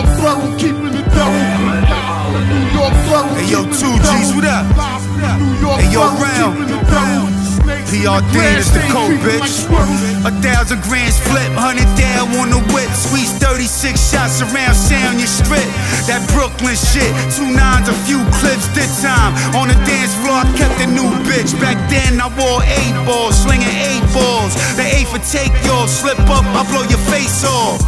York thorough, keeping it thorough. New York thorough. Hey, yo, two G's, what up? New York Hey, yo, round. keeping it thorough. PR the is the code, bitch. A thousand grands flip, hundred down on the whip. Squeeze 36 shots around, sound your strip. That Brooklyn shit, two nines, a few clips this time. On the dance floor, I kept a new bitch. Back then, I wore eight balls, slinging eight balls. The eight for take yours, slip up, I blow your face off.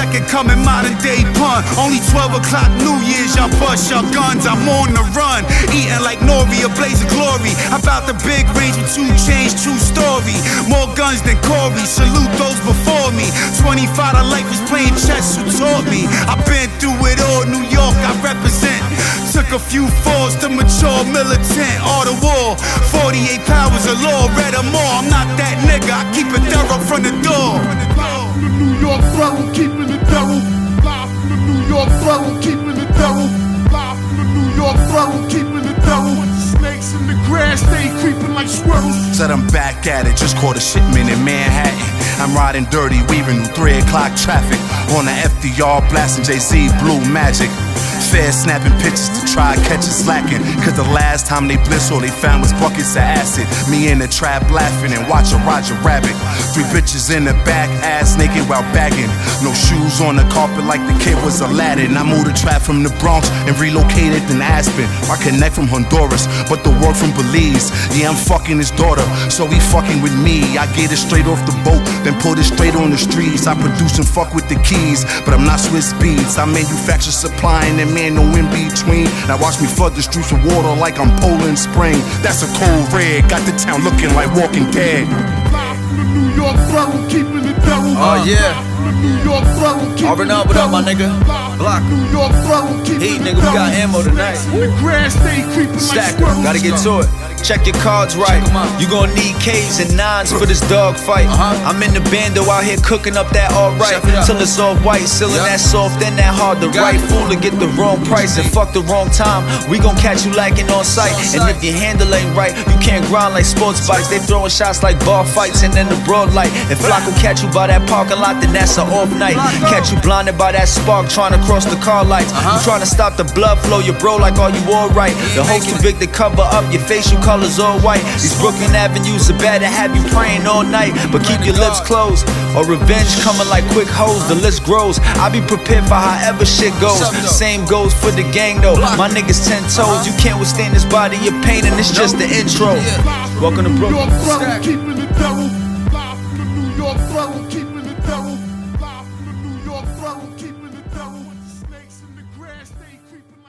Second coming, modern day pun. Only 12 o'clock, New Year's, y'all bust your guns. I'm on the run, eating like Nori, a blaze of glory. About the big range with two chains, true story. More guns than Corey, salute those before me. 25 to life is playing chess, who taught me? I've been through it all, New York, I represent. Took a few falls to mature militant, all the war. 48 powers of law, read them all. I'm not that nigga, I keep it thorough from the door. New York keeping Said I'm back at it, just caught a shipment in Manhattan. I'm riding dirty, weaving through 3 o'clock traffic. On the FDR, blasting Jay-Z, Blue Magic. Fair snapping pictures to try catch us. Cause the last time they blitzed, all they found was buckets of acid. Me in the trap laughing and watching Roger Rabbit. Three bitches in the back, ass naked while bagging. No shoes on the carpet like the kid was Aladdin. I moved the trap from the Bronx and relocated in Aspen. I connect from Honduras, but the work from Belize. Yeah, I'm fucking his daughter, so he fucking with me. I get it straight off the boat, then put it straight on the streets. I produce and fuck with the keys, but I'm not Swizz Beatz. I manufacture, supplying, and man, no in between. Now watch me flood the streets with water like I'm Poland Spring. That's a cold red, got the town looking like Walking Dead. Live from New York thorough, keeping it thorough. Oh, yeah. Live from New York thorough, keeping Already know it what up, my nigga? Block. New York thorough, keeping Heat, nigga, we got ammo tonight. The grass, they creeping like squirrels. gotta get to it. Check your cards right. You gonna need K's and nines for this dog fight. Uh-huh. I'm in the bando out here cooking up that alright. It. Till it's all white, sealing Yeah. that soft and that hard The got it. Fool to get the wrong price and fuck the wrong time. We gon' catch you lacking on sight. And if your handle ain't right, you can't grind like sports bikes. They throwing shots like bar fights and then the broad light. If Flocko catch you by that parking lot, then that's an off night. Catch you blinded by that spark trying to cross the car lights. You trying to stop the blood flow, your bro like are you alright? The host to cover up, your facial colors all white. These Brooklyn Avenues are bad to have you praying all night, but keep your lips closed. Or revenge coming like quick hoes, the list grows. I be prepared for however shit goes. What's up, though? Same goes for the gang though. My niggas ten toes, you can't withstand this body of pain, and it's just the intro. Welcome to Brooklyn. They creeping.